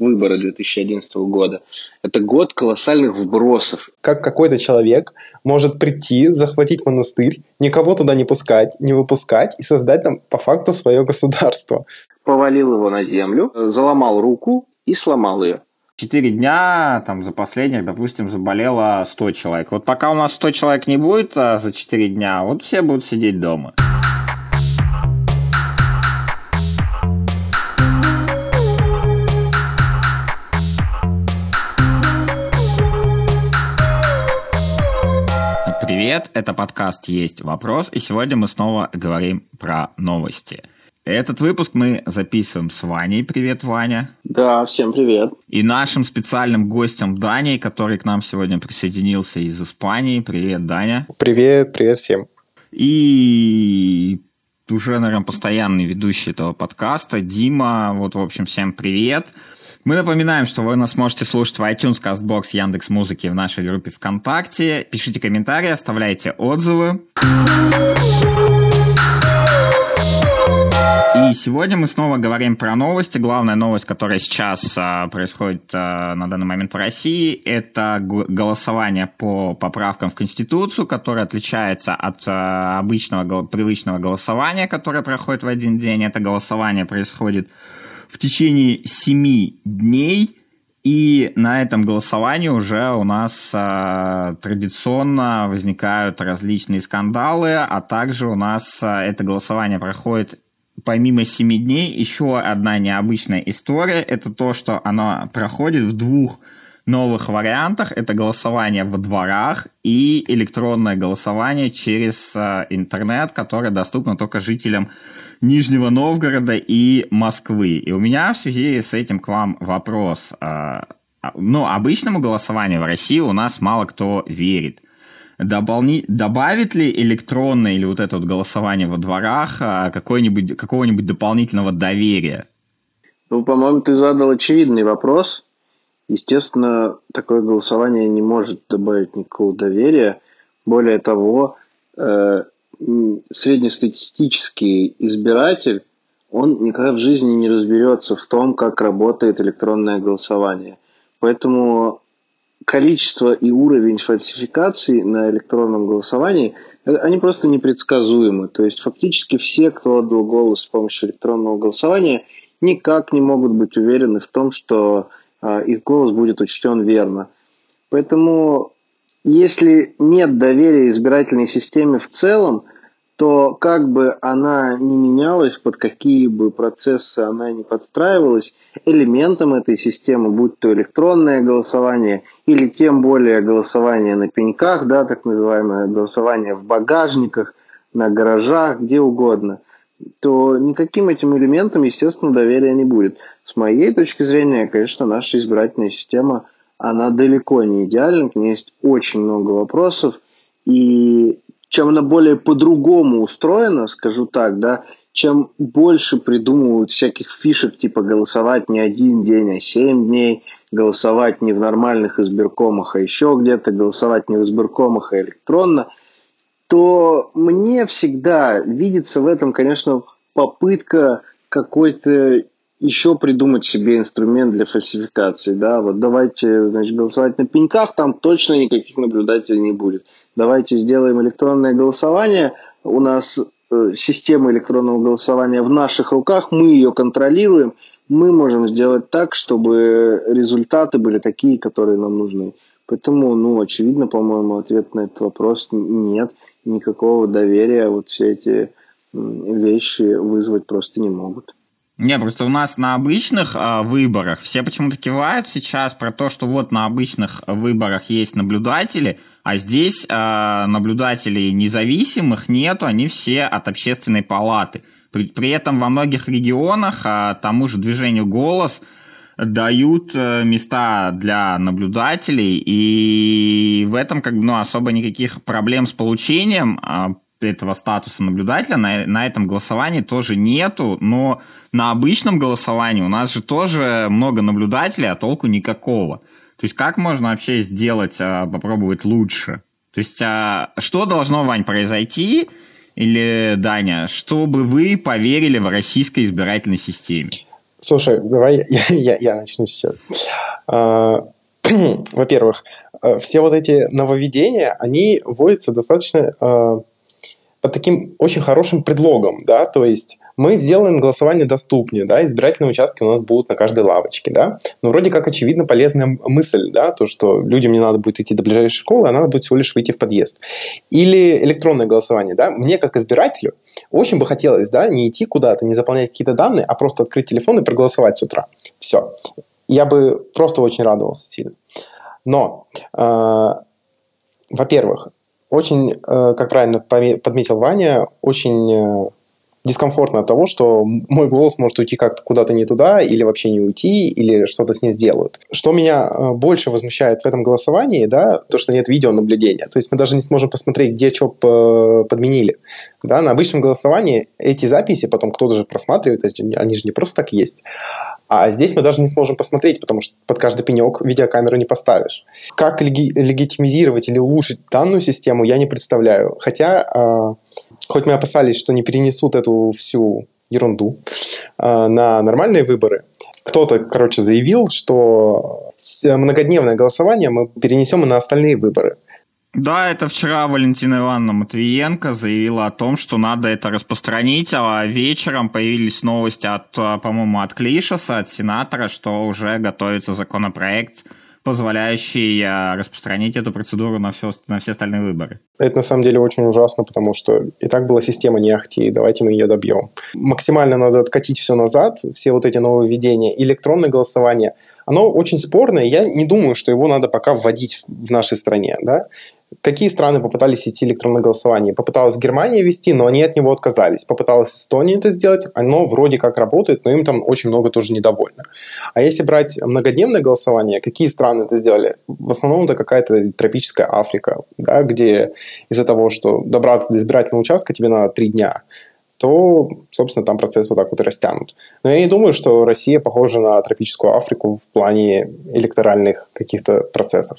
выборы 2011 года. Это год колоссальных вбросов. Как какой-то человек может прийти, захватить монастырь, никого туда не пускать, не выпускать и создать там по факту свое государство. Повалил его на землю, заломал руку и сломал ее. Четыре дня, там, за последних, допустим, заболело 100 человек. Вот пока у нас 100 человек не будет а за 4 дня, вот все будут сидеть дома. Привет, это подкаст «Есть вопрос», и сегодня мы снова говорим про новости – этот выпуск мы записываем с Ваней. Привет, Ваня. Да, всем привет. И нашим специальным гостем Даней, который к нам сегодня присоединился из Испании. Привет, Даня. Привет, привет всем. И уже, наверное, постоянный ведущий этого подкаста Дима. Вот, в общем, всем привет. Мы напоминаем, что вы нас можете слушать в iTunes, CastBox, Яндекс Музыки в нашей группе ВКонтакте. Пишите комментарии, оставляйте отзывы. И сегодня мы снова говорим про новости. Главная новость, которая сейчас а, происходит а, на данный момент в России, это голосование по поправкам в Конституцию, которое отличается от а, обычного привычного голосования, которое проходит в один день. Это голосование происходит в течение семи дней. И на этом голосовании уже у нас э, традиционно возникают различные скандалы, а также у нас э, это голосование проходит помимо семи дней, еще одна необычная история. Это то, что оно проходит в двух новых вариантах. Это голосование во дворах и электронное голосование через э, интернет, которое доступно только жителям Нижнего Новгорода и Москвы. И у меня в связи с этим к вам вопрос. Э, ну, обычному голосованию в России у нас мало кто верит – дополни... добавит ли электронное или вот это вот голосование во дворах а, какой-нибудь, какого-нибудь дополнительного доверия? Ну, по-моему, ты задал очевидный вопрос. Естественно, такое голосование не может добавить никакого доверия. Более того, э, среднестатистический избиратель, он никогда в жизни не разберется в том, как работает электронное голосование. Поэтому количество и уровень фальсификации на электронном голосовании, э, они просто непредсказуемы. То есть фактически все, кто отдал голос с помощью электронного голосования, никак не могут быть уверены в том, что э, их голос будет учтен верно. Поэтому если нет доверия избирательной системе в целом, то как бы она не менялась, под какие бы процессы она не подстраивалась, элементом этой системы, будь то электронное голосование или тем более голосование на пеньках, да, так называемое голосование в багажниках, на гаражах, где угодно, то никаким этим элементом, естественно, доверия не будет. С моей точки зрения, конечно, наша избирательная система, она далеко не идеальна, к ней есть очень много вопросов, и чем она более по-другому устроена, скажу так, да, чем больше придумывают всяких фишек, типа голосовать не один день, а семь дней, голосовать не в нормальных избиркомах, а еще где-то, голосовать не в избиркомах, а электронно, то мне всегда видится в этом, конечно, попытка какой-то еще придумать себе инструмент для фальсификации. Да? Вот давайте значит, голосовать на пеньках, там точно никаких наблюдателей не будет давайте сделаем электронное голосование, у нас э, система электронного голосования в наших руках, мы ее контролируем, мы можем сделать так, чтобы результаты были такие, которые нам нужны. Поэтому, ну, очевидно, по-моему, ответ на этот вопрос нет. Никакого доверия вот все эти вещи вызвать просто не могут. Не, просто у нас на обычных э, выборах все почему-то кивают сейчас про то, что вот на обычных выборах есть наблюдатели, а здесь э, наблюдателей независимых нету, они все от общественной палаты. При, при этом во многих регионах э, тому же движению «Голос» дают э, места для наблюдателей, и в этом как бы ну, особо никаких проблем с получением этого статуса наблюдателя на, на этом голосовании тоже нету, но на обычном голосовании у нас же тоже много наблюдателей, а толку никакого. То есть как можно вообще сделать, а, попробовать лучше? То есть а, что должно, Вань, произойти, или Даня, чтобы вы поверили в российской избирательной системе? Слушай, давай я, я, я начну сейчас. А, во-первых, э, все вот эти нововведения, они вводятся достаточно под таким очень хорошим предлогом, да, то есть мы сделаем голосование доступнее, да, избирательные участки у нас будут на каждой лавочке, да, но вроде как очевидно полезная мысль, да, то, что людям не надо будет идти до ближайшей школы, а надо будет всего лишь выйти в подъезд. Или электронное голосование, да, мне как избирателю очень бы хотелось, да, не идти куда-то, не заполнять какие-то данные, а просто открыть телефон и проголосовать с утра. Все. Я бы просто очень радовался сильно. Но, э, во-первых, очень, э, как правильно подметил Ваня, очень э, дискомфортно от того, что мой голос может уйти как-то куда-то не туда, или вообще не уйти, или что-то с ним сделают. Что меня э, больше возмущает в этом голосовании, да, то, что нет видеонаблюдения. То есть мы даже не сможем посмотреть, где что подменили. Да, на обычном голосовании эти записи потом кто-то же просматривает, они же не просто так есть. А здесь мы даже не сможем посмотреть, потому что под каждый пенек видеокамеру не поставишь. Как леги- легитимизировать или улучшить данную систему, я не представляю. Хотя, э, хоть мы опасались, что не перенесут эту всю ерунду э, на нормальные выборы, кто-то, короче, заявил, что многодневное голосование мы перенесем и на остальные выборы. Да, это вчера Валентина Ивановна Матвиенко заявила о том, что надо это распространить, а вечером появились новости от, а, по-моему, от Клишеса, от сенатора, что уже готовится законопроект, позволяющий а, распространить эту процедуру на все, на все остальные выборы. Это на самом деле очень ужасно, потому что и так была система не ахти, давайте мы ее добьем. Максимально надо откатить все назад, все вот эти нововведения. Электронное голосование, оно очень спорное, я не думаю, что его надо пока вводить в нашей стране. Да? Какие страны попытались вести электронное голосование? Попыталась Германия вести, но они от него отказались. Попыталась Эстония это сделать, оно вроде как работает, но им там очень много тоже недовольно. А если брать многодневное голосование, какие страны это сделали? В основном это какая-то тропическая Африка, да, где из-за того, что добраться до избирательного участка тебе надо три дня, то, собственно, там процесс вот так вот растянут. Но я не думаю, что Россия похожа на тропическую Африку в плане электоральных каких-то процессов.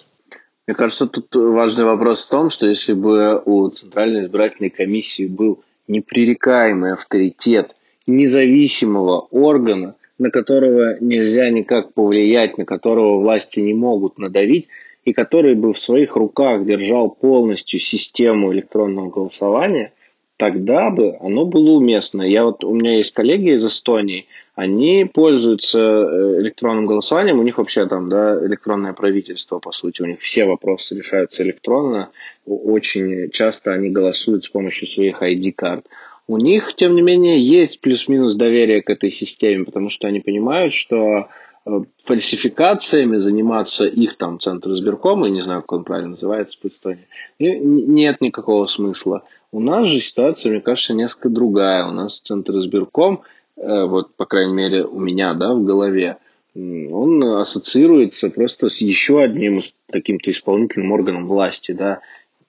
Мне кажется, тут важный вопрос в том, что если бы у Центральной избирательной комиссии был непререкаемый авторитет независимого органа, на которого нельзя никак повлиять, на которого власти не могут надавить, и который бы в своих руках держал полностью систему электронного голосования, тогда бы оно было уместно. Я вот, у меня есть коллеги из Эстонии, они пользуются э, электронным голосованием, у них вообще там, да, электронное правительство, по сути, у них все вопросы решаются электронно, очень часто они голосуют с помощью своих ID-карт. У них, тем не менее, есть плюс-минус доверие к этой системе, потому что они понимают, что э, фальсификациями заниматься их там центр избиркома, я не знаю, как он правильно называется в Эстонии, нет никакого смысла. У нас же ситуация, мне кажется, несколько другая. У нас центр избирком, э, вот, по крайней мере, у меня, да, в голове, он ассоциируется просто с еще одним каким-то исполнительным органом власти, да,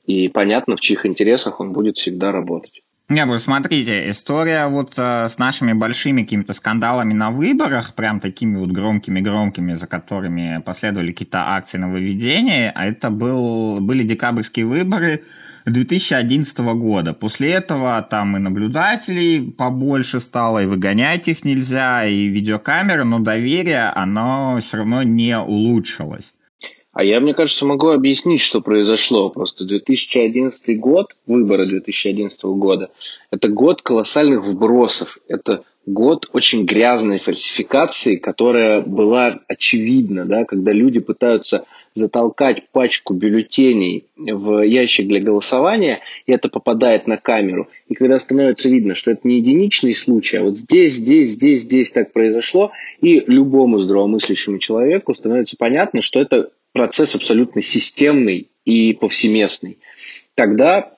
и понятно, в чьих интересах он будет всегда работать. Не, ну смотрите, история вот э, с нашими большими какими-то скандалами на выборах, прям такими вот громкими-громкими, за которыми последовали какие-то акции нововведения, а это был, были декабрьские выборы 2011 года. После этого там и наблюдателей побольше стало, и выгонять их нельзя, и видеокамеры, но доверие, оно все равно не улучшилось. А я, мне кажется, могу объяснить, что произошло. Просто 2011 год, выборы 2011 года, это год колоссальных вбросов. Это год очень грязной фальсификации, которая была очевидна, да, когда люди пытаются затолкать пачку бюллетеней в ящик для голосования, и это попадает на камеру. И когда становится видно, что это не единичный случай, а вот здесь, здесь, здесь, здесь так произошло, и любому здравомыслящему человеку становится понятно, что это процесс абсолютно системный и повсеместный, тогда,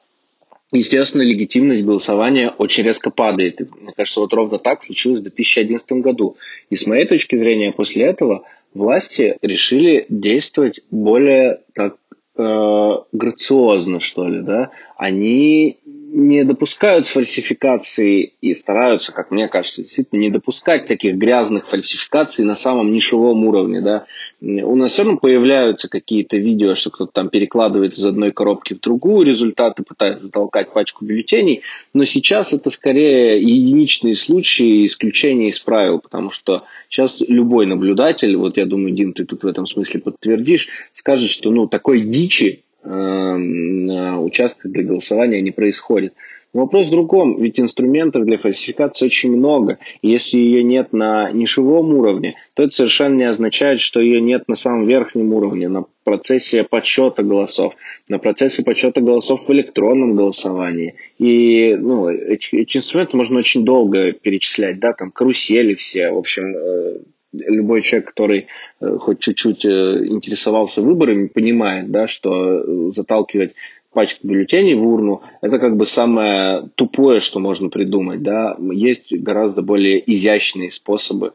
естественно, легитимность голосования очень резко падает. И, мне кажется, вот ровно так случилось в 2011 году. И с моей точки зрения, после этого власти решили действовать более так э, грациозно, что ли, да. Они не допускают фальсификации и стараются, как мне кажется, действительно не допускать таких грязных фальсификаций на самом нишевом уровне. Да. У нас все равно появляются какие-то видео, что кто-то там перекладывает из одной коробки в другую результаты, пытается затолкать пачку бюллетеней, но сейчас это скорее единичные случаи, исключения из правил, потому что сейчас любой наблюдатель, вот я думаю, Дим, ты тут в этом смысле подтвердишь, скажет, что ну, такой дичи участках для голосования не происходит. Но вопрос в другом, ведь инструментов для фальсификации очень много. Если ее нет на нишевом уровне, то это совершенно не означает, что ее нет на самом верхнем уровне, на процессе подсчета голосов, на процессе подсчета голосов в электронном голосовании. И ну, эти, эти инструменты можно очень долго перечислять, да, там карусели все, в общем, э, любой человек, который э, хоть чуть-чуть э, интересовался выборами, понимает, да, что э, заталкивать пачку бюллетеней в урну, это как бы самое тупое, что можно придумать. Да? Есть гораздо более изящные способы,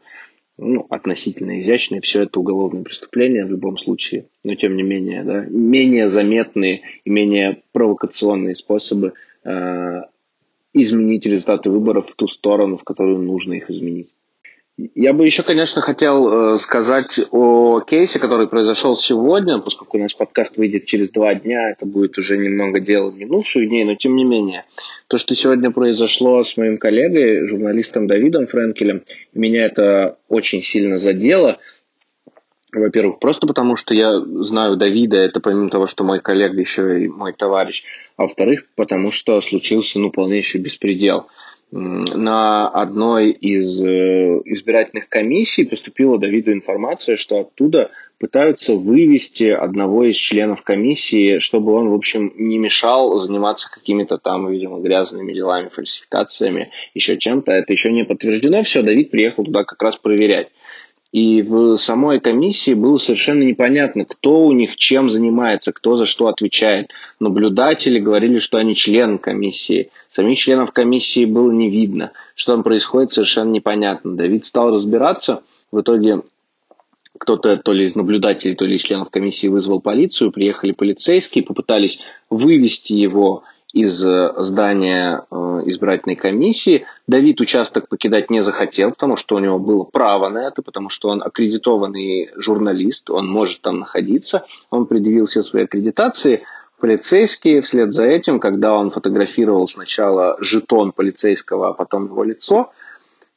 ну, относительно изящные, все это уголовные преступления в любом случае, но тем не менее, да, менее заметные и менее провокационные способы э, изменить результаты выборов в ту сторону, в которую нужно их изменить. Я бы еще, конечно, хотел э, сказать о кейсе, который произошел сегодня, поскольку у нас подкаст выйдет через два дня, это будет уже немного дела минувших дней, но тем не менее. То, что сегодня произошло с моим коллегой, журналистом Давидом Френкелем, меня это очень сильно задело. Во-первых, просто потому, что я знаю Давида, это помимо того, что мой коллега, еще и мой товарищ. А во-вторых, потому что случился, ну, полнейший беспредел на одной из э, избирательных комиссий поступила Давиду информация, что оттуда пытаются вывести одного из членов комиссии, чтобы он, в общем, не мешал заниматься какими-то там, видимо, грязными делами, фальсификациями, еще чем-то. Это еще не подтверждено. Все, Давид приехал туда как раз проверять. И в самой комиссии было совершенно непонятно, кто у них чем занимается, кто за что отвечает. Наблюдатели говорили, что они члены комиссии. Самих членов комиссии было не видно. Что там происходит, совершенно непонятно. Давид стал разбираться. В итоге кто-то то ли из наблюдателей, то ли из членов комиссии вызвал полицию, приехали полицейские, попытались вывести его из э, здания э, избирательной комиссии. Давид участок покидать не захотел, потому что у него было право на это, потому что он аккредитованный журналист, он может там находиться. Он предъявил все свои аккредитации. Полицейские вслед за этим, когда он фотографировал сначала жетон полицейского, а потом его лицо,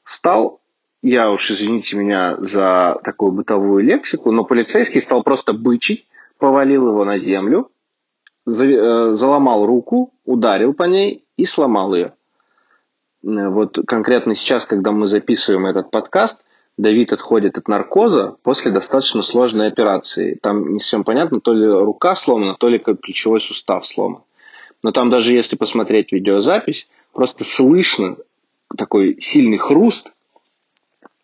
стал я уж извините меня за такую бытовую лексику, но полицейский стал просто бычить, повалил его на землю, Э, заломал руку, ударил по ней и сломал ее. Э, вот конкретно сейчас, когда мы записываем этот подкаст, Давид отходит от наркоза после достаточно сложной операции. Там не совсем понятно, то ли рука сломана, то ли как плечевой сустав сломан. Но там даже если посмотреть видеозапись, просто слышно такой сильный хруст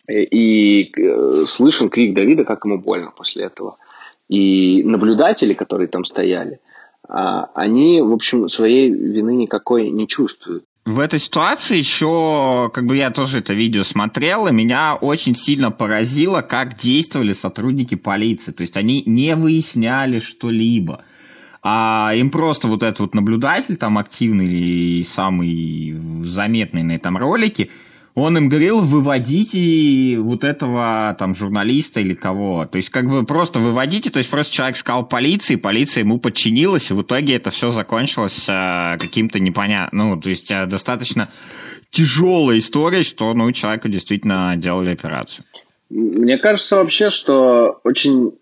э, и слышен крик Давида, как ему больно после этого. И наблюдатели, которые там стояли, они, в общем, своей вины никакой не чувствуют. В этой ситуации еще, как бы я тоже это видео смотрел, и меня очень сильно поразило, как действовали сотрудники полиции. То есть они не выясняли что-либо. А им просто вот этот вот наблюдатель, там активный и самый заметный на этом ролике, он им говорил, выводите вот этого там журналиста или кого. То есть как бы просто выводите, то есть просто человек сказал полиции, полиция ему подчинилась, и в итоге это все закончилось э, каким-то непонятным, ну, то есть э, достаточно тяжелой историей, что, ну, человеку действительно делали операцию. Мне кажется вообще, что очень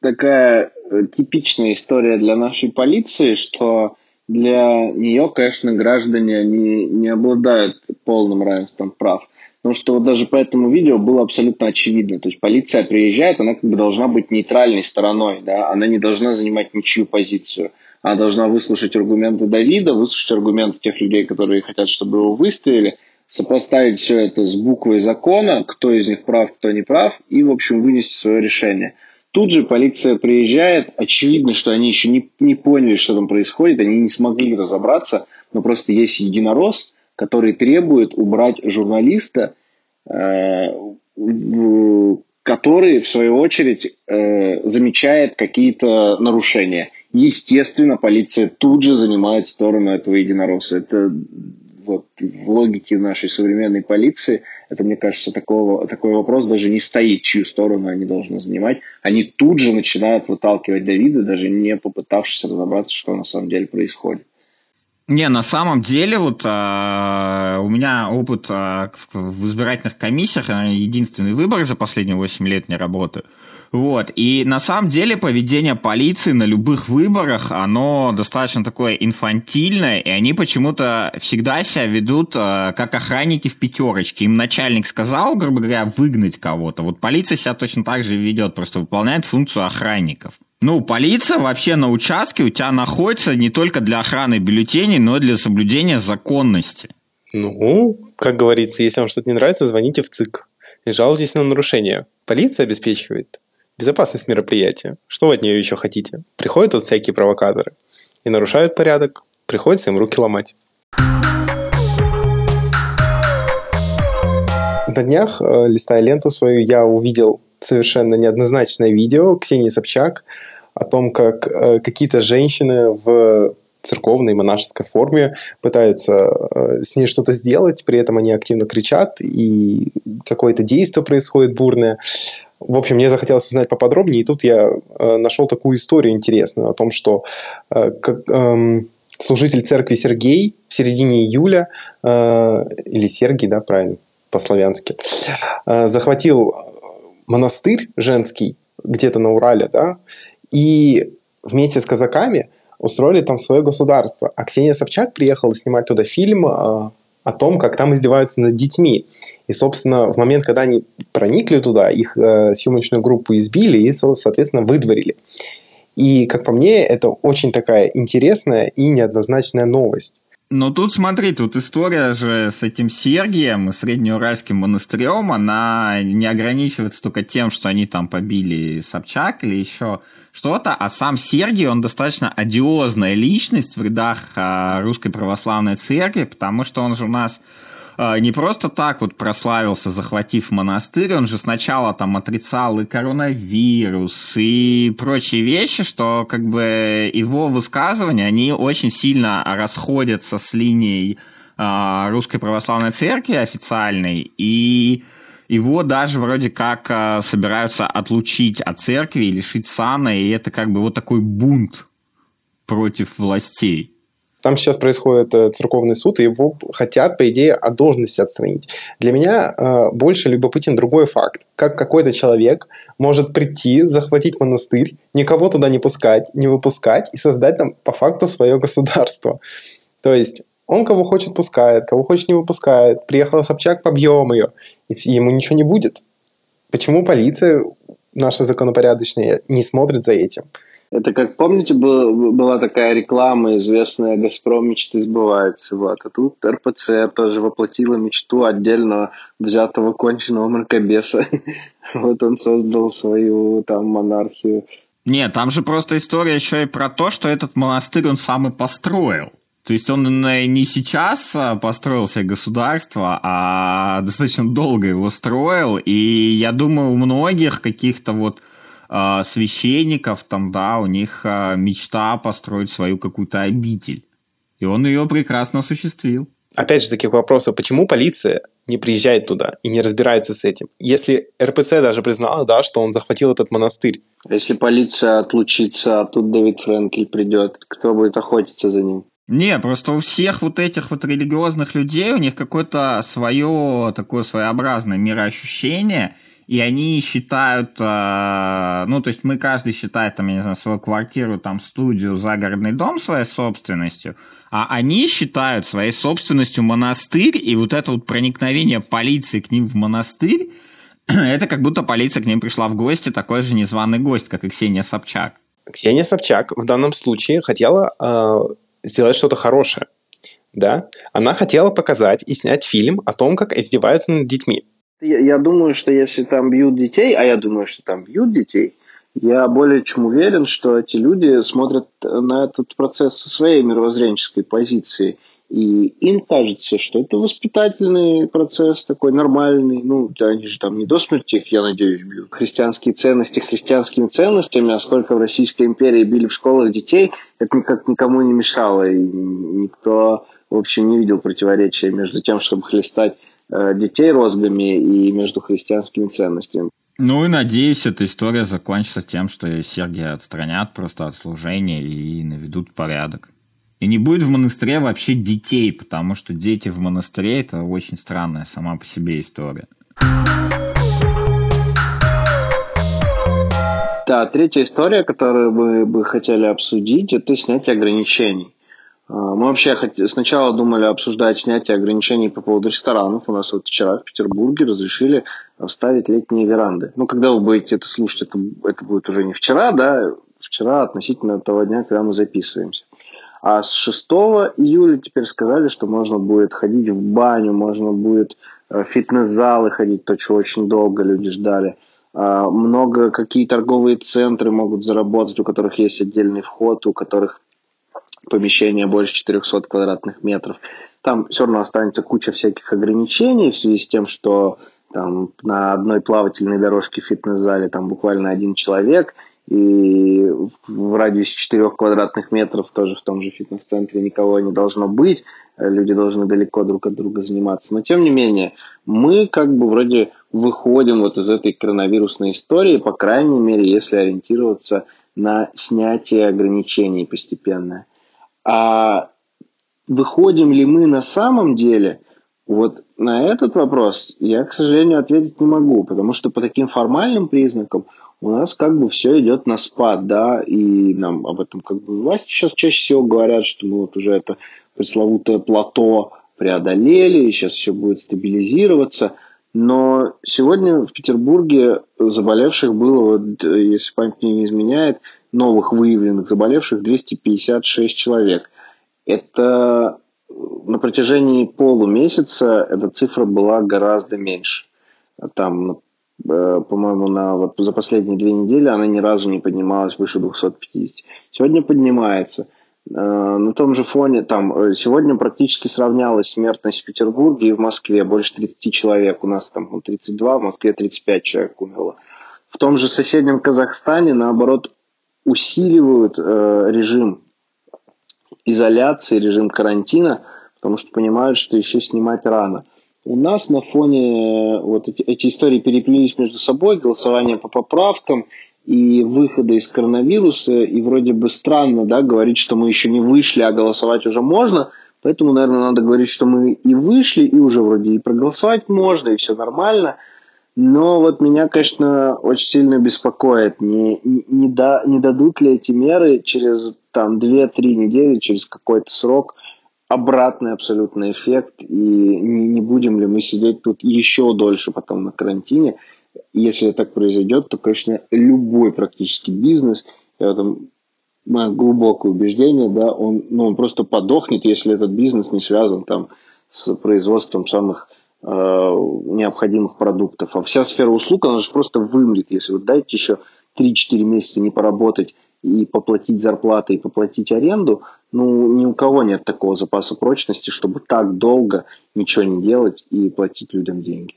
такая э, типичная история для нашей полиции, что для нее, конечно, граждане не, не обладают полным равенством прав. Потому что вот даже по этому видео было абсолютно очевидно. То есть полиция приезжает, она как бы должна быть нейтральной стороной, да, она не должна занимать ничью позицию. Она должна выслушать аргументы Давида, выслушать аргументы тех людей, которые хотят, чтобы его выставили, сопоставить все это с буквой закона, кто из них прав, кто не прав, и, в общем, вынести свое решение. Тут же полиция приезжает, очевидно, что они еще не, не поняли, что там происходит, они не смогли разобраться, но просто есть единорос, который требует убрать журналиста, э, который, в свою очередь, э, замечает какие-то нарушения. естественно, полиция тут же занимает сторону этого единоросса. Это вот в логике нашей современной полиции, это, мне кажется, такого, такой вопрос даже не стоит, чью сторону они должны занимать. Они тут же начинают выталкивать Давида, даже не попытавшись разобраться, что на самом деле происходит. Не, на самом деле, вот а, у меня опыт а, в, в избирательных комиссиях, единственный выбор за последние 8 лет не работаю. Вот. И на самом деле поведение полиции на любых выборах, оно достаточно такое инфантильное, и они почему-то всегда себя ведут э, как охранники в пятерочке. Им начальник сказал, грубо говоря, выгнать кого-то. Вот полиция себя точно так же ведет, просто выполняет функцию охранников. Ну, полиция вообще на участке у тебя находится не только для охраны бюллетеней, но и для соблюдения законности. Ну, как говорится, если вам что-то не нравится, звоните в ЦИК и жалуйтесь на нарушение. Полиция обеспечивает безопасность мероприятия. Что вы от нее еще хотите? Приходят вот всякие провокаторы и нарушают порядок. Приходится им руки ломать. На днях, э, листая ленту свою, я увидел совершенно неоднозначное видео Ксении Собчак о том, как э, какие-то женщины в церковной монашеской форме пытаются э, с ней что-то сделать, при этом они активно кричат, и какое-то действие происходит бурное. В общем, мне захотелось узнать поподробнее, и тут я э, нашел такую историю интересную о том, что э, как, э, служитель церкви Сергей в середине июля, э, или Сергий, да, правильно, по-славянски, э, захватил монастырь женский где-то на Урале, да, и вместе с казаками устроили там свое государство. А Ксения Собчак приехала снимать туда фильм э, о том, как там издеваются над детьми. И, собственно, в момент, когда они проникли туда, их э, съемочную группу избили и, соответственно, выдворили. И, как по мне, это очень такая интересная и неоднозначная новость. Но тут смотри, тут история же с этим Сергием Среднеуральским монастырем, она не ограничивается только тем, что они там побили Собчак или еще что-то, а сам Сергий, он достаточно одиозная личность в рядах а, Русской Православной Церкви, потому что он же у нас не просто так вот прославился, захватив монастырь, он же сначала там отрицал и коронавирус, и прочие вещи, что как бы его высказывания, они очень сильно расходятся с линией э, Русской Православной Церкви официальной, и его даже вроде как э, собираются отлучить от церкви и лишить сана, и это как бы вот такой бунт против властей. Там сейчас происходит э, церковный суд, и его хотят, по идее, от должности отстранить. Для меня э, больше любопытен другой факт. Как какой-то человек может прийти, захватить монастырь, никого туда не пускать, не выпускать и создать там по факту свое государство. То есть он кого хочет пускает, кого хочет не выпускает. Приехала Собчак, побьем ее. И ему ничего не будет. Почему полиция наша законопорядочная не смотрит за этим? Это как, помните, был, была такая реклама известная «Газпром мечты сбываются». Вот. А тут РПЦ тоже воплотила мечту отдельно взятого конченого мракобеса. Вот он создал свою там монархию. Нет, там же просто история еще и про то, что этот монастырь он сам и построил. То есть он не сейчас а, построил себе государство, а достаточно долго его строил. И я думаю, у многих каких-то вот священников, там, да, у них э, мечта построить свою какую-то обитель. И он ее прекрасно осуществил. Опять же, таких вопросов, почему полиция не приезжает туда и не разбирается с этим? Если РПЦ даже признала, да, что он захватил этот монастырь. Если полиция отлучится, а тут Дэвид Фрэнкель придет, кто будет охотиться за ним? Не, просто у всех вот этих вот религиозных людей у них какое-то свое такое своеобразное мироощущение – и они считают, э, ну, то есть мы каждый считает, там, я не знаю, свою квартиру, там, студию, загородный дом своей собственностью, а они считают своей собственностью монастырь, и вот это вот проникновение полиции к ним в монастырь, это как будто полиция к ним пришла в гости, такой же незваный гость, как и Ксения Собчак. Ксения Собчак в данном случае хотела э, сделать что-то хорошее. Да? Она хотела показать и снять фильм о том, как издеваются над детьми. Я, думаю, что если там бьют детей, а я думаю, что там бьют детей, я более чем уверен, что эти люди смотрят на этот процесс со своей мировоззренческой позиции. И им кажется, что это воспитательный процесс такой нормальный. Ну, они же там не до смерти их, я надеюсь, бьют. Христианские ценности христианскими ценностями, а сколько в Российской империи били в школах детей, это никак никому не мешало. И никто, в общем, не видел противоречия между тем, чтобы хлестать э, детей розгами и между христианскими ценностями. Ну и надеюсь, эта история закончится тем, что Сергия отстранят просто от служения и наведут порядок. И не будет в монастыре вообще детей, потому что дети в монастыре это очень странная сама по себе история. Да, третья история, которую мы бы хотели обсудить, это снятие ограничений. А, мы вообще сначала думали обсуждать снятие ограничений по поводу ресторанов. У нас вот вчера в Петербурге разрешили ставить летние веранды. Ну, когда вы будете это слушать, это, это будет уже не вчера, да, вчера относительно того дня, когда мы записываемся. А с 6 июля теперь сказали, что можно будет ходить в баню, можно будет э, в фитнес-залы ходить, то, чего очень долго люди ждали. А, много какие торговые центры могут заработать, у которых есть отдельный вход, у которых помещение больше 400 квадратных метров. Там все равно останется куча всяких ограничений в связи с тем, что там на одной плавательной дорожке в фитнес-зале там буквально один человек – и в радиусе 4 квадратных метров тоже в том же фитнес-центре никого не должно быть, люди должны далеко друг от друга заниматься. Но тем не менее, мы как бы вроде выходим вот из этой коронавирусной истории, по крайней мере, если ориентироваться на снятие ограничений постепенно. А выходим ли мы на самом деле, вот на этот вопрос я, к сожалению, ответить не могу, потому что по таким формальным признакам – у нас как бы все идет на спад, да, и нам об этом как бы власти сейчас чаще всего говорят, что мы вот уже это пресловутое плато преодолели, и сейчас все будет стабилизироваться. Но сегодня в Петербурге заболевших было, вот, если память мне не изменяет, новых выявленных заболевших 256 человек. Это на протяжении полумесяца эта цифра была гораздо меньше. Там Э, по-моему, на, вот за последние две недели она ни разу не поднималась выше 250. Сегодня поднимается. Э, на том же фоне, там, э, сегодня практически сравнялась смертность в Петербурге и в Москве. Больше 30 человек. У нас там 32, в Москве 35 человек умерло. В том же соседнем Казахстане, наоборот, усиливают э, режим изоляции, режим карантина, потому что понимают, что еще снимать рано. У нас на фоне э, вот эти, эти истории переплелись между собой, голосование по поправкам и выхода из коронавируса, и вроде бы странно, да, говорить, что мы еще не вышли, а голосовать уже можно, поэтому, наверное, надо говорить, что мы и вышли, и уже вроде и проголосовать можно, и все нормально, но вот меня, конечно, очень сильно беспокоит, не, не, не, да, не дадут ли эти меры через там 2-3 недели, через какой-то срок – обратный абсолютно эффект, и не, не будем ли мы сидеть тут еще дольше потом на карантине. Если так произойдет, то, конечно, любой практически бизнес, это мое глубокое убеждение, да, он, ну, он просто подохнет, если этот бизнес не связан там с производством самых необходимых продуктов. А вся сфера услуг, она же просто вымрет, если вы дайте еще 3-4 месяца не поработать и поплатить зарплаты, и поплатить аренду, ну, ни у кого нет такого запаса прочности, чтобы так долго ничего не делать и платить людям деньги.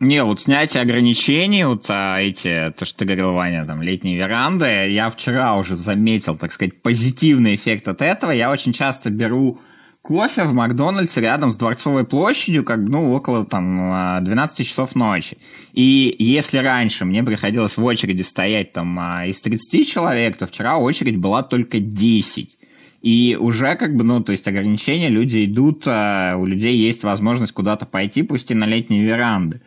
Не, вот снятие ограничений, вот а, эти, то, что ты говорил, Ваня, там, летние веранды, я вчера уже заметил, так сказать, позитивный эффект от этого. Я очень часто беру кофе в Макдональдсе рядом с Дворцовой площадью, как ну, около там 12 часов ночи. И если раньше мне приходилось в очереди стоять там а, из 30 человек, то вчера очередь была только 10. И уже как бы, ну, то есть ограничения, люди идут, а, у людей есть возможность куда-то пойти, пусть и на летние веранды.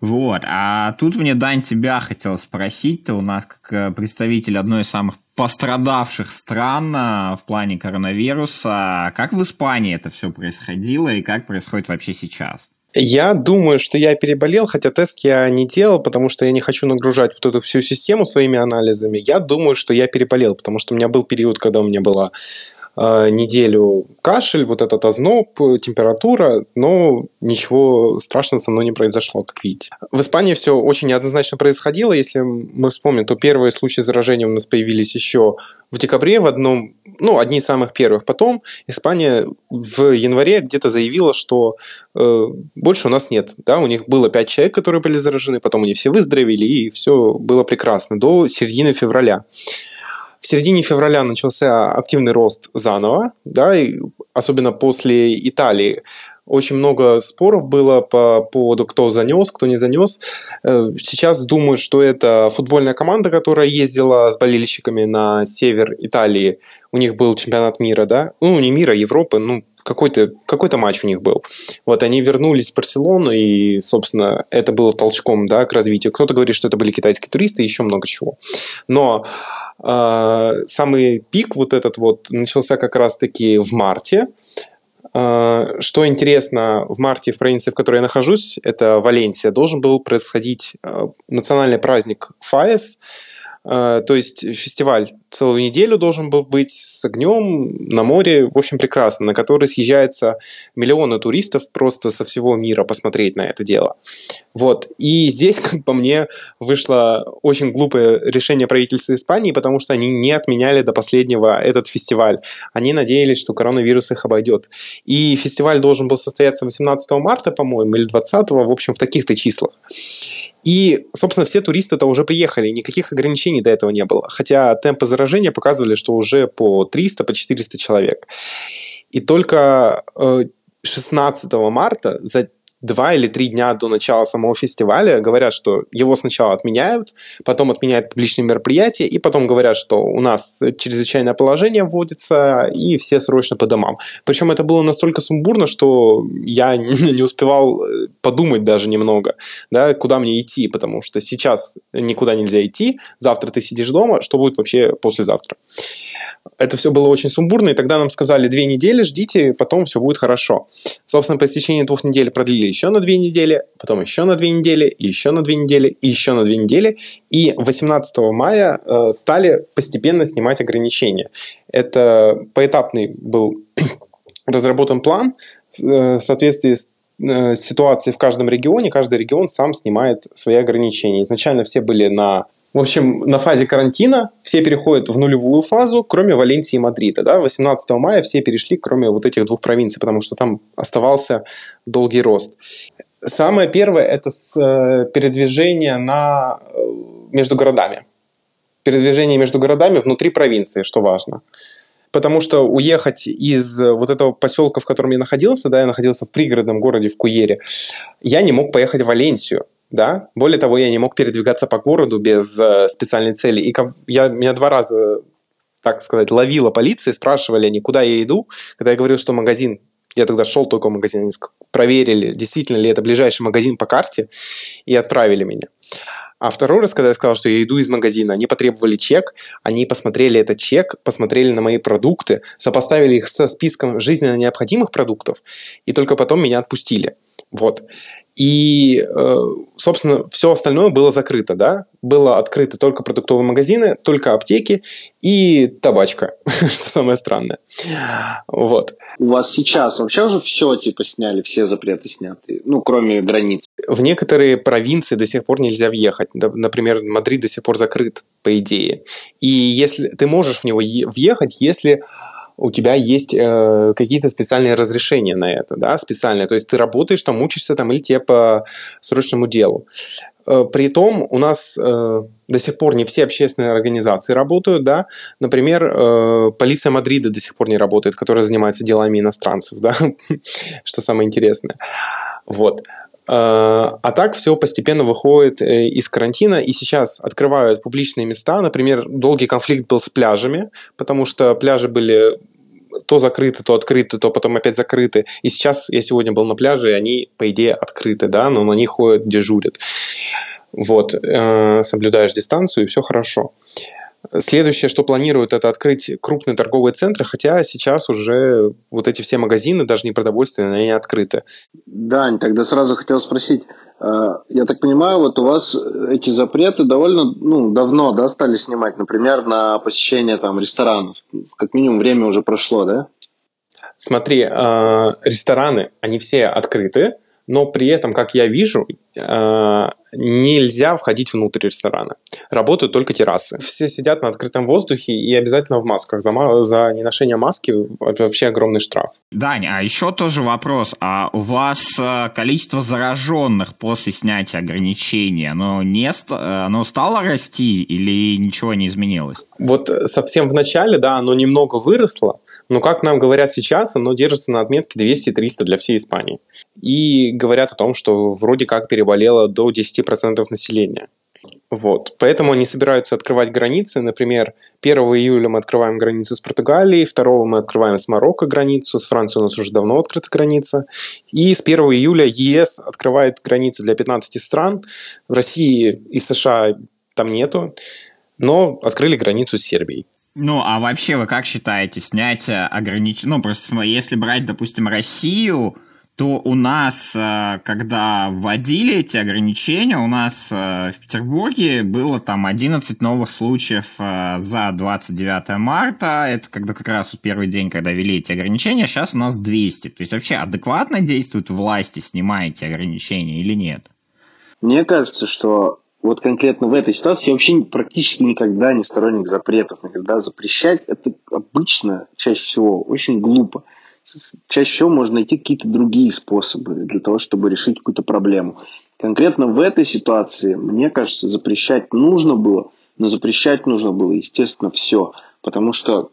Вот. А тут мне, Дань, тебя хотел спросить. Ты у нас как э, представитель одной из самых пострадавших стран э, в плане коронавируса. Как в Испании это все происходило и как происходит вообще сейчас? Я думаю, что я переболел, хотя тест я не делал, потому что я не хочу нагружать вот эту всю систему своими анализами. Я думаю, что я переболел, потому что у меня был период, когда у меня была неделю кашель, вот этот озноб, температура, но ничего страшного со мной не произошло, как видите. В Испании все очень неоднозначно происходило. Если мы вспомним, то первые случаи заражения у нас появились еще в декабре в одном, ну, одни из самых первых. Потом Испания в январе где-то заявила, что э, больше у нас нет. Да, у них было пять человек, которые были заражены, потом они все выздоровели, и все было прекрасно до середины февраля. В середине февраля начался активный рост заново, да, и особенно после Италии очень много споров было по поводу, кто занес, кто не занес. Э, сейчас думаю, что это футбольная команда, которая ездила с болельщиками на север Италии. У них был чемпионат мира, да? Ну, не мира, Европы, ну, какой-то какой матч у них был. Вот они вернулись в Барселону, и, собственно, это было толчком да, к развитию. Кто-то говорит, что это были китайские туристы, еще много чего. Но самый пик вот этот вот начался как раз-таки в марте. А, что интересно, в марте в провинции, в которой я нахожусь, это Валенсия, должен был происходить а, национальный праздник ФАЭС, а, то есть фестиваль целую неделю должен был быть с огнем на море, в общем, прекрасно, на который съезжается миллионы туристов просто со всего мира посмотреть на это дело. Вот. И здесь, как по мне, вышло очень глупое решение правительства Испании, потому что они не отменяли до последнего этот фестиваль. Они надеялись, что коронавирус их обойдет. И фестиваль должен был состояться 18 марта, по-моему, или 20, в общем, в таких-то числах. И, собственно, все туристы-то уже приехали, никаких ограничений до этого не было. Хотя темпы заражения показывали, что уже по 300, по 400 человек. И только 16 э, марта, за два или три дня до начала самого фестиваля говорят, что его сначала отменяют, потом отменяют публичные мероприятия, и потом говорят, что у нас чрезвычайное положение вводится, и все срочно по домам. Причем это было настолько сумбурно, что я не успевал э, подумать даже немного, да, куда мне идти, потому что сейчас никуда нельзя идти, завтра ты сидишь дома, что будет вообще послезавтра. Это все было очень сумбурно, и тогда нам сказали две недели, ждите, потом все будет хорошо. Собственно, по истечении двух недель продлили еще на две недели, потом еще на две недели, еще на две недели, и еще на две недели. И 18 мая э, стали постепенно снимать ограничения. Это поэтапный был разработан план э, в соответствии с э, ситуацией в каждом регионе. Каждый регион сам снимает свои ограничения. Изначально все были на в общем, на фазе карантина все переходят в нулевую фазу, кроме Валенсии и Мадрида. Да? 18 мая все перешли, кроме вот этих двух провинций, потому что там оставался долгий рост. Самое первое – это э, передвижение на, э, между городами. Передвижение между городами внутри провинции, что важно. Потому что уехать из вот этого поселка, в котором я находился, да, я находился в пригородном городе в Куере, я не мог поехать в Валенсию да. Более того, я не мог передвигаться по городу без э, специальной цели. И я, меня два раза, так сказать, ловила полиция, спрашивали они, куда я иду. Когда я говорил, что магазин, я тогда шел только в магазин, они проверили, действительно ли это ближайший магазин по карте, и отправили меня. А второй раз, когда я сказал, что я иду из магазина, они потребовали чек, они посмотрели этот чек, посмотрели на мои продукты, сопоставили их со списком жизненно необходимых продуктов, и только потом меня отпустили. Вот. И, э, собственно, все остальное было закрыто, да? Было открыто только продуктовые магазины, только аптеки и табачка, что самое странное. Вот. У вас сейчас вообще уже все типа сняли, все запреты сняты, ну, кроме границ? В некоторые провинции до сих пор нельзя въехать. Например, Мадрид до сих пор закрыт, по идее. И если ты можешь в него въехать, если у тебя есть э, какие-то специальные разрешения на это, да, специальные. То есть ты работаешь там, учишься там или тебе по срочному делу. Э, при том у нас э, до сих пор не все общественные организации работают, да. Например, э, полиция Мадрида до сих пор не работает, которая занимается делами иностранцев, да, что самое интересное. Вот. Э, а так все постепенно выходит э, из карантина, и сейчас открывают публичные места. Например, долгий конфликт был с пляжами, потому что пляжи были то закрыты, то открыты, то потом опять закрыты. И сейчас я сегодня был на пляже, и они, по идее, открыты, да, но на них ходят, дежурят. Вот, э, соблюдаешь дистанцию, и все хорошо. Следующее, что планируют, это открыть крупные торговые центры, хотя сейчас уже вот эти все магазины, даже не продовольственные, они открыты. Дань, тогда сразу хотел спросить, А, я так понимаю, вот у вас эти запреты довольно ну, давно да, стали снимать, например, на посещение там, ресторанов. Как минимум время уже прошло, да? Смотри, э, рестораны, они все открыты, но при этом, как я вижу, э, нельзя входить внутрь ресторана. Работают только террасы. Все сидят на открытом воздухе и обязательно в масках. За, за неношение маски это вообще огромный штраф. Дань, а еще тоже вопрос. А у вас э, количество зараженных после снятия ограничений, оно, не, оно стало расти или ничего не изменилось? Вот совсем в начале, да, оно немного выросло, но, как нам говорят сейчас, оно держится на отметке 200-300 для всей Испании. И говорят о том, что вроде как переболело до 10% населения. Вот. Поэтому они собираются открывать границы. Например, 1 июля мы открываем границу с Португалией, 2 мы открываем с Марокко границу, с Францией у нас уже давно открыта граница. И с 1 июля ЕС открывает границы для 15 стран. В России и США там нету, но открыли границу с Сербией. Ну, а вообще вы как считаете, снятие ограничений... Ну, просто если брать, допустим, Россию, то у нас, э, когда вводили эти ограничения, у нас э, в Петербурге было там 11 новых случаев э, за 29 марта. Это когда как раз первый день, когда ввели эти ограничения, сейчас у нас 200. То есть вообще адекватно действуют власти, снимая эти ограничения или нет? Мне кажется, что вот конкретно в этой ситуации я вообще практически никогда не сторонник запретов, никогда запрещать. Это обычно, чаще всего, очень глупо чаще всего можно найти какие-то другие способы для того, чтобы решить какую-то проблему. Конкретно в этой ситуации, мне кажется, запрещать нужно было, но запрещать нужно было, естественно, все. Потому что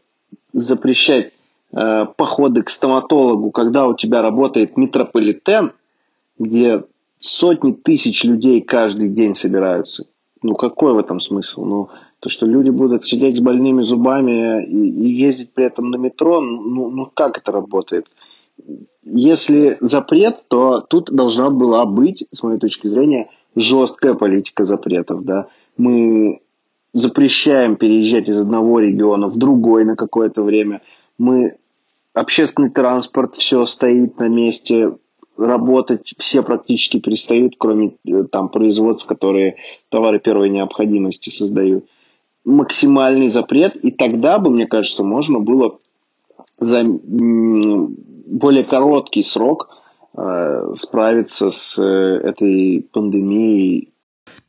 запрещать э, походы к стоматологу, когда у тебя работает метрополитен, где сотни тысяч людей каждый день собираются. Ну какой в этом смысл? Ну, то, что люди будут сидеть с больными зубами и, и ездить при этом на метро, ну, ну как это работает? Если запрет, то тут должна была быть, с моей точки зрения, жесткая политика запретов. Да? Мы запрещаем переезжать из одного региона в другой на какое-то время. Мы общественный транспорт все стоит на месте, работать все практически перестают, кроме э, там производств, которые товары первой необходимости создают максимальный запрет, и тогда бы, мне кажется, можно было за более короткий срок э, справиться с э, этой пандемией.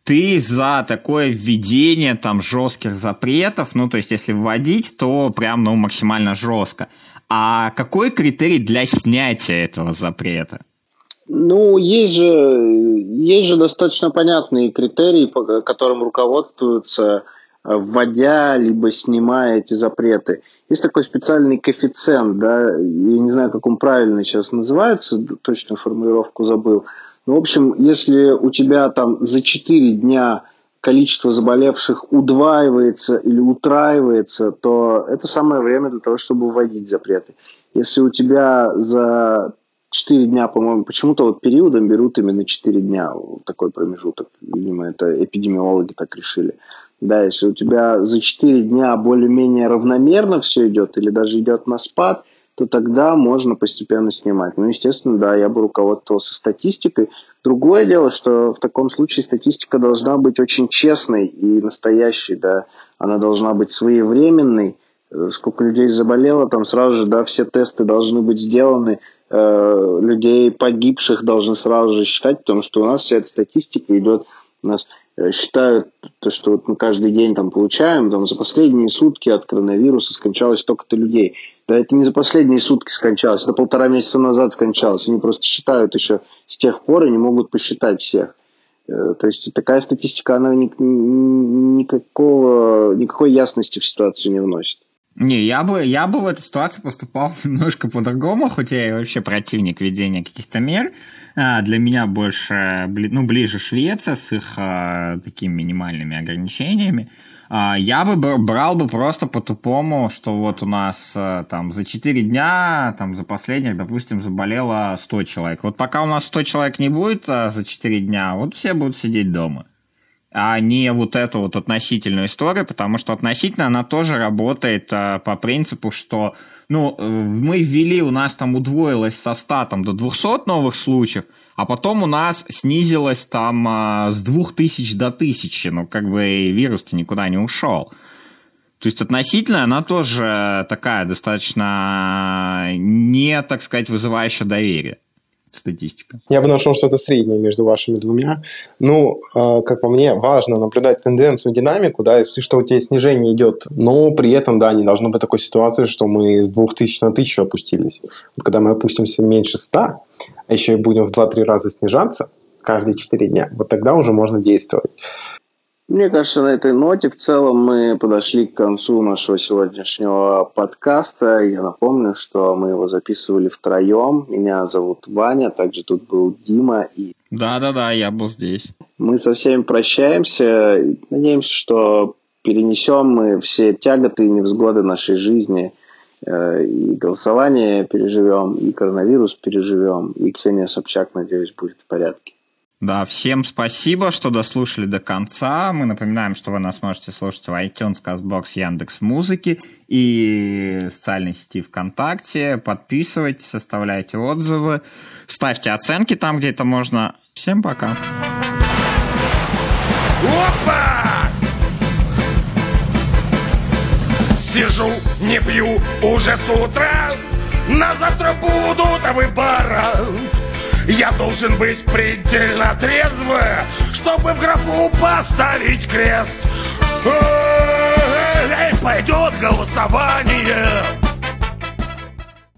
Ты за такое введение там жестких запретов, ну то есть если вводить, то прям ну максимально жестко. А какой критерий для снятия этого запрета? Ну, есть же, есть же достаточно понятные критерии, по которым руководствуются вводя либо снимая эти запреты. Есть такой специальный коэффициент, да, я не знаю, как он правильно сейчас называется, точную формулировку забыл. Но, в общем, если у тебя там за 4 дня количество заболевших удваивается или утраивается, то это самое время для того, чтобы вводить запреты. Если у тебя за 4 дня, по-моему, почему-то вот периодом берут именно 4 дня, такой промежуток, видимо, это эпидемиологи так решили. Да, если у тебя за 4 дня более-менее равномерно все идет или даже идет на спад, то тогда можно постепенно снимать. Ну, естественно, да, я бы руководствовался статистикой. Другое дело, что в таком случае статистика должна быть очень честной и настоящей, да. Она должна быть своевременной. Э, сколько людей заболело, там сразу же, да, все тесты должны быть сделаны, э, людей погибших должны сразу же считать, потому что у нас вся эта статистика идет у нас Э, считают, то, что вот мы каждый день там получаем, там, за последние сутки от коронавируса скончалось столько-то людей. Да это не за последние сутки скончалось, это полтора месяца назад скончалось. Они просто считают еще с тех пор и не могут посчитать всех. Э, то есть такая статистика, она никакого, никакой ясности в ситуацию не вносит. Не, я бы, я бы в этой ситуации поступал немножко по-другому, хоть я вообще противник ведения каких-то мер. А, для меня больше, ну, ближе Швеция с их а, такими минимальными ограничениями. А, я бы брал бы просто по-тупому, что вот у нас а, там за 4 дня, там за последних, допустим, заболело 100 человек. Вот пока у нас 100 человек не будет а, за 4 дня, вот все будут сидеть дома а не вот эту вот относительную историю, потому что относительно она тоже работает а, по принципу, что ну, мы ввели, у нас там удвоилось со 100 там, до 200 новых случаев, а потом у нас снизилось там а, с 2000 до 1000, ну как бы вирус-то никуда не ушел. То есть относительно она тоже такая достаточно не, так сказать, вызывающая доверие статистика. Я бы нашел что-то среднее между вашими двумя. Ну, э, как по мне, важно наблюдать тенденцию, динамику, да, что у тебя снижение идет, но при этом, да, не должно быть такой ситуации, что мы с 2000 на 1000 опустились. Вот когда мы опустимся меньше 100, а еще и будем в 2-3 раза снижаться каждые 4 дня, вот тогда уже можно действовать. Мне кажется, на этой ноте в целом мы подошли к концу нашего сегодняшнего подкаста. Я напомню, что мы его записывали втроем. Меня зовут Ваня, также тут был Дима и... Да-да-да, я был здесь. Мы со всеми прощаемся. Надеемся, что перенесем мы все тяготы и невзгоды нашей жизни. Э, и голосование переживем, и коронавирус переживем, и Ксения Собчак, надеюсь, будет в порядке. Да, всем спасибо, что дослушали до конца. Мы напоминаем, что вы нас можете слушать в iTunes, CastBox, Яндекс Музыки и социальной сети ВКонтакте. Подписывайтесь, оставляйте отзывы, ставьте оценки там, где это можно. Всем пока. Опа! Сижу, не пью уже с утра, на завтра будут выбора. Я должен быть предельно трезвым, чтобы в графу поставить крест. Эй, пойдет голосование.